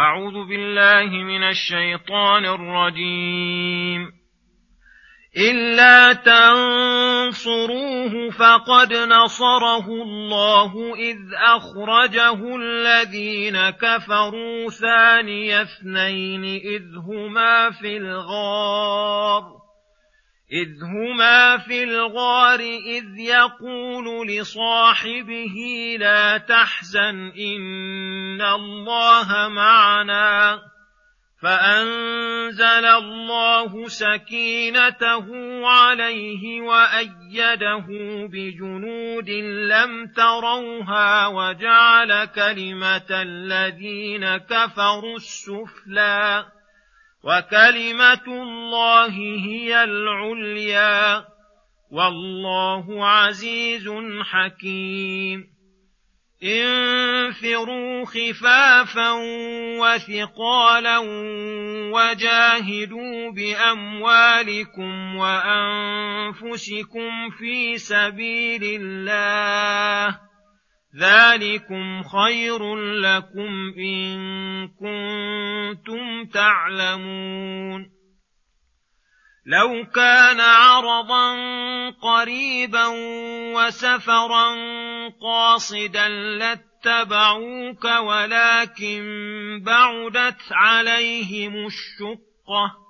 أعوذ بالله من الشيطان الرجيم. إلا تنصروه فقد نصره الله إذ أخرجه الذين كفروا ثاني اثنين إذ هما في الغار. إذ هما في الغار إذ يقول لصاحبه لا تحزن إن الله معنا فأنزل الله سكينته عليه وأيده بجنود لم تروها وجعل كلمة الذين كفروا السفلى وكلمة الله هي العليا. والله عزيز حكيم. انفروا خفافا وثقالا وجاهدوا بأموالكم وأنفسكم في سبيل الله. ذلكم خير لكم ان كنتم تعلمون لو كان عرضا قريبا وسفرا قاصدا لاتبعوك ولكن بعدت عليهم الشقه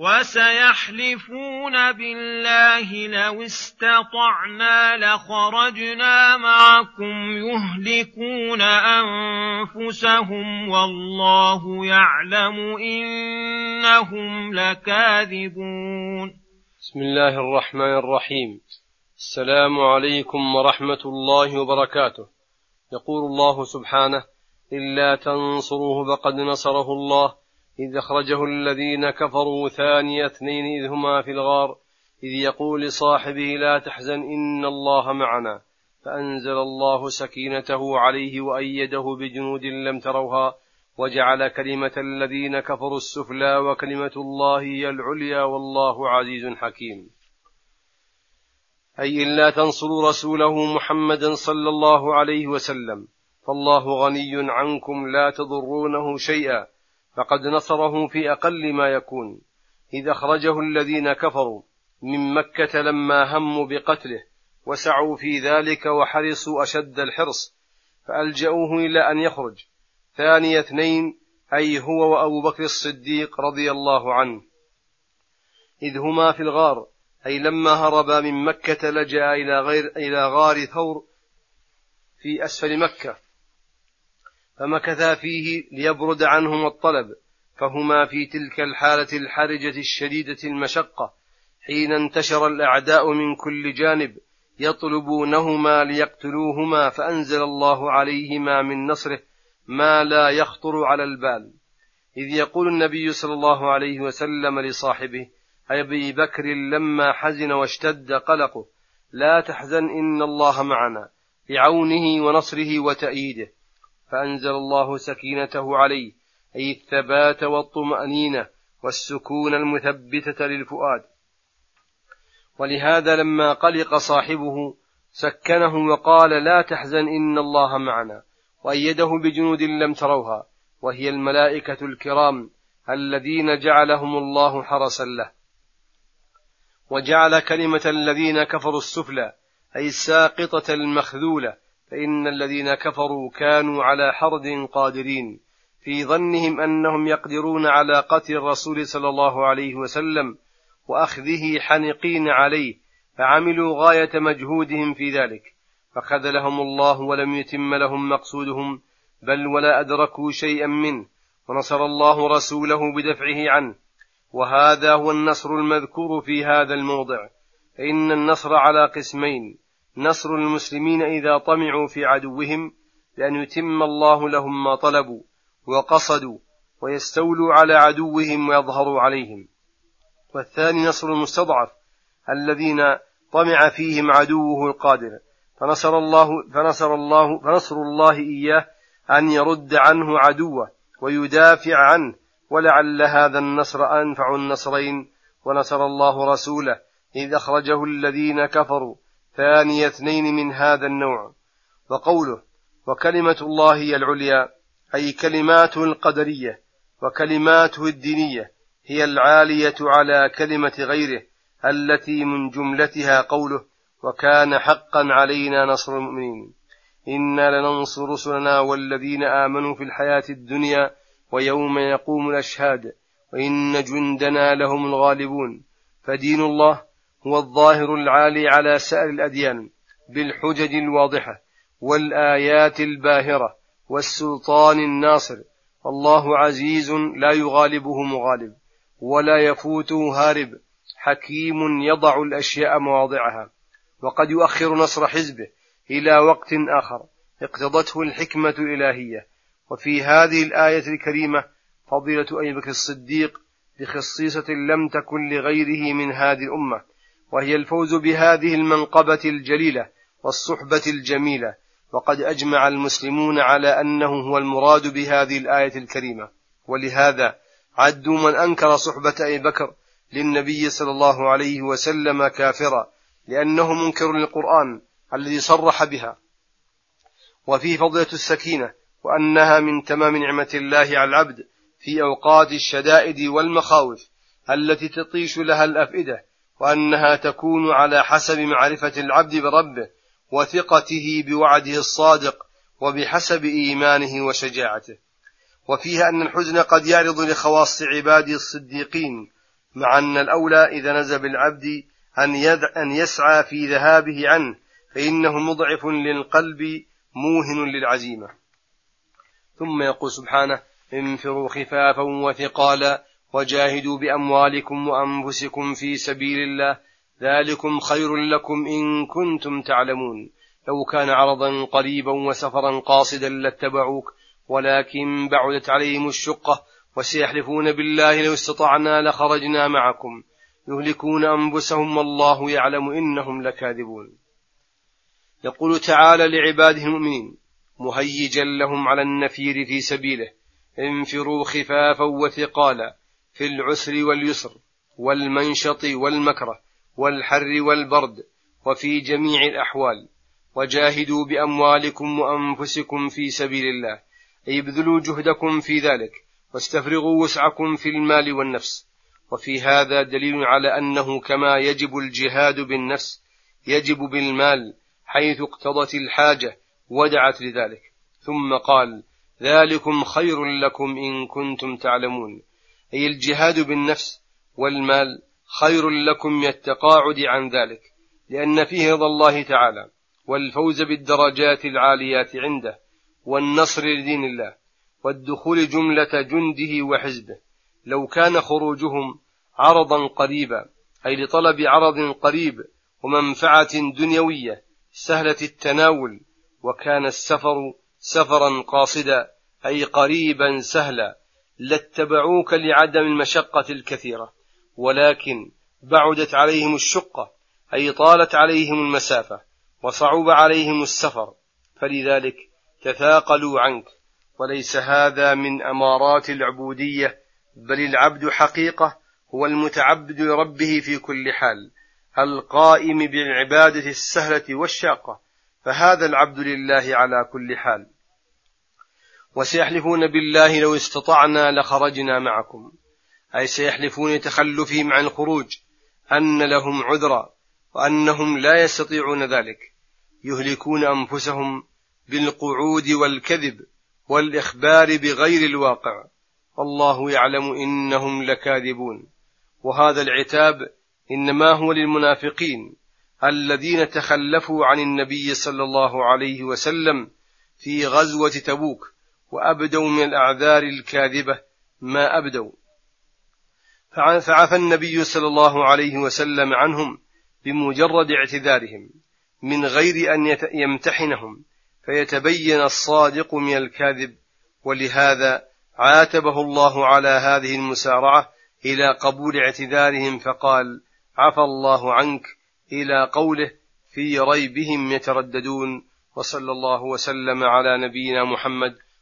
وسيحلفون بالله لو استطعنا لخرجنا معكم يهلكون أنفسهم والله يعلم إنهم لكاذبون. بسم الله الرحمن الرحيم. السلام عليكم ورحمة الله وبركاته. يقول الله سبحانه إلا تنصروه فقد نصره الله إذ أخرجه الذين كفروا ثاني اثنين إذ هما في الغار إذ يقول لصاحبه لا تحزن إن الله معنا. فأنزل الله سكينته عليه وأيده بجنود لم تروها وجعل كلمة الذين كفروا السفلى وكلمة الله هي العليا والله عزيز حكيم. أي إلا تنصروا رسوله محمدا صلى الله عليه وسلم فالله غني عنكم لا تضرونه شيئا. فقد نصره في أقل ما يكون. إذ أخرجه الذين كفروا من مكة لما هموا بقتله وسعوا في ذلك وحرصوا أشد الحرص فألجأوه إلى أن يخرج. ثاني اثنين أي هو وأبو بكر الصديق رضي الله عنه. إذ هما في الغار أي لما هربا من مكة لجأ إلى غير إلى غار ثور في أسفل مكة. فمكثا فيه ليبرد عنهم الطلب فهما في تلك الحالة الحرجة الشديدة المشقة حين انتشر الأعداء من كل جانب يطلبونهما ليقتلوهما فأنزل الله عليهما من نصره ما لا يخطر على البال. إذ يقول النبي صلى الله عليه وسلم لصاحبه أبي بكر لما حزن واشتد قلقه لا تحزن إن الله معنا بعونه ونصره وتأييده. فأنزل الله سكينته عليه أي الثبات والطمأنينة والسكون المثبتة للفؤاد. ولهذا لما قلق صاحبه سكنه وقال لا تحزن إن الله معنا وأيده بجنود لم تروها وهي الملائكة الكرام الذين جعلهم الله حرسا له. وجعل كلمة الذين كفروا السفلى أي الساقطة المخذولة فإن الذين كفروا كانوا على حرد قادرين في ظنهم أنهم يقدرون على قتل الرسول صلى الله عليه وسلم وأخذه حنقين عليه فعملوا غاية مجهودهم في ذلك فخذلهم الله ولم يتم لهم مقصودهم بل ولا أدركوا شيئا منه ونصر الله رسوله بدفعه عنه وهذا هو النصر المذكور في هذا الموضع فإن النصر على قسمين نصر المسلمين إذا طمعوا في عدوهم بأن يتم الله لهم ما طلبوا وقصدوا ويستولوا على عدوهم ويظهروا عليهم. والثاني نصر المستضعف الذين طمع فيهم عدوه القادر. فنصر الله فنصر الله فنصر الله إياه أن يرد عنه عدوه ويدافع عنه ولعل هذا النصر أنفع النصرين. ونصر الله رسوله إذ أخرجه الذين كفروا ثاني اثنين من هذا النوع. وقوله وكلمة الله هي العليا أي كلماته القدرية وكلماته الدينية هي العالية على كلمة غيره التي من جملتها قوله وكان حقا علينا نصر المؤمنين. إنا لننصر رسلنا والذين آمنوا في الحياة الدنيا ويوم يقوم الأشهاد وإن جندنا لهم الغالبون. فدين الله هو الظاهر العالي على سائر الأديان بالحجج الواضحة والآيات الباهرة والسلطان الناصر. والله عزيز لا يغالبه مغالب ولا يفوته هارب. حكيم يضع الأشياء مواضعها وقد يؤخر نصر حزبه إلى وقت آخر. اقتضته الحكمة الإلهية. وفي هذه الآية الكريمة فضيلة أبي بكر الصديق بخصيصة لم تكن لغيره من هذه الأمة. وهي الفوز بهذه المنقبة الجليلة والصحبة الجميلة. وقد أجمع المسلمون على أنه هو المراد بهذه الآية الكريمة. ولهذا عدوا من أنكر صحبة أبي بكر للنبي صلى الله عليه وسلم كافرا لأنه منكر للقرآن الذي صرح بها. وفيه فضيلة السكينة وأنها من تمام نعمة الله على العبد في أوقات الشدائد والمخاوف التي تطيش لها الأفئدة وأنها تكون على حسب معرفة العبد بربه وثقته بوعده الصادق وبحسب إيمانه وشجاعته. وفيها أن الحزن قد يعرض لخواص عباده الصديقين مع أن الأولى إذا نزل بالعبد أن, أن يسعى في ذهابه عنه فإنه مضعف للقلب موهن للعزيمة. ثم يقول سبحانه انفروا خفافا وثقالا وجاهدوا بأموالكم وأنفسكم في سبيل الله. ذلكم خير لكم إن كنتم تعلمون. لو كان عرضا قريبا وسفرا قاصدا لاتبعوك ولكن بعدت عليهم الشقة وسيحلفون بالله لو استطعنا لخرجنا معكم. يهلكون أنفسهم والله يعلم إنهم لكاذبون. يقول تعالى لعباده المؤمنين مهيجا لهم على النفير في سبيله انفروا خفافا وثقالا. في العسر واليسر والمنشط والمكره والحر والبرد وفي جميع الأحوال. وجاهدوا بأموالكم وأنفسكم في سبيل الله. أي ابذلوا جهدكم في ذلك. واستفرغوا وسعكم في المال والنفس. وفي هذا دليل على أنه كما يجب الجهاد بالنفس يجب بالمال حيث اقتضت الحاجة ودعت لذلك. ثم قال ذلكم خير لكم إن كنتم تعلمون. أي الجهاد بالنفس والمال خير لكم من التقاعد عن ذلك لأن فيه رضا الله تعالى والفوز بالدرجات العاليات عنده والنصر لدين الله والدخول جملة جنده وحزبه. لو كان خروجهم عرضا قريبا أي لطلب عرض قريب ومنفعة دنيوية سهلة التناول وكان السفر سفرا قاصدا أي قريبا سهلا لاتبعوك لعدم المشقة الكثيرة ولكن بعدت عليهم الشقة أي طالت عليهم المسافة وصعب عليهم السفر فلذلك تثاقلوا عنك وليس هذا من أمارات العبودية بل العبد حقيقة هو المتعبد لربه في كل حال القائم بالعبادة السهلة والشاقة فهذا العبد لله على كل حال. وسيحلفون بالله لو استطعنا لخرجنا معكم. أي سيحلفون تخلفهم عن الخروج أن لهم عذرا وأنهم لا يستطيعون ذلك. يهلكون أنفسهم بالقعود والكذب والإخبار بغير الواقع. والله يعلم إنهم لكاذبون. وهذا العتاب إنما هو للمنافقين الذين تخلفوا عن النبي صلى الله عليه وسلم في غزوة تبوك. وأبدوا من الأعذار الكاذبة ما أبدوا. فعفى النبي صلى الله عليه وسلم عنهم بمجرد اعتذارهم من غير أن يمتحنهم فيتبين الصادق من الكاذب. ولهذا عاتبه الله على هذه المسارعة إلى قبول اعتذارهم فقال عفى الله عنك إلى قوله في ريبهم يترددون. وصلى الله وسلم على نبينا محمد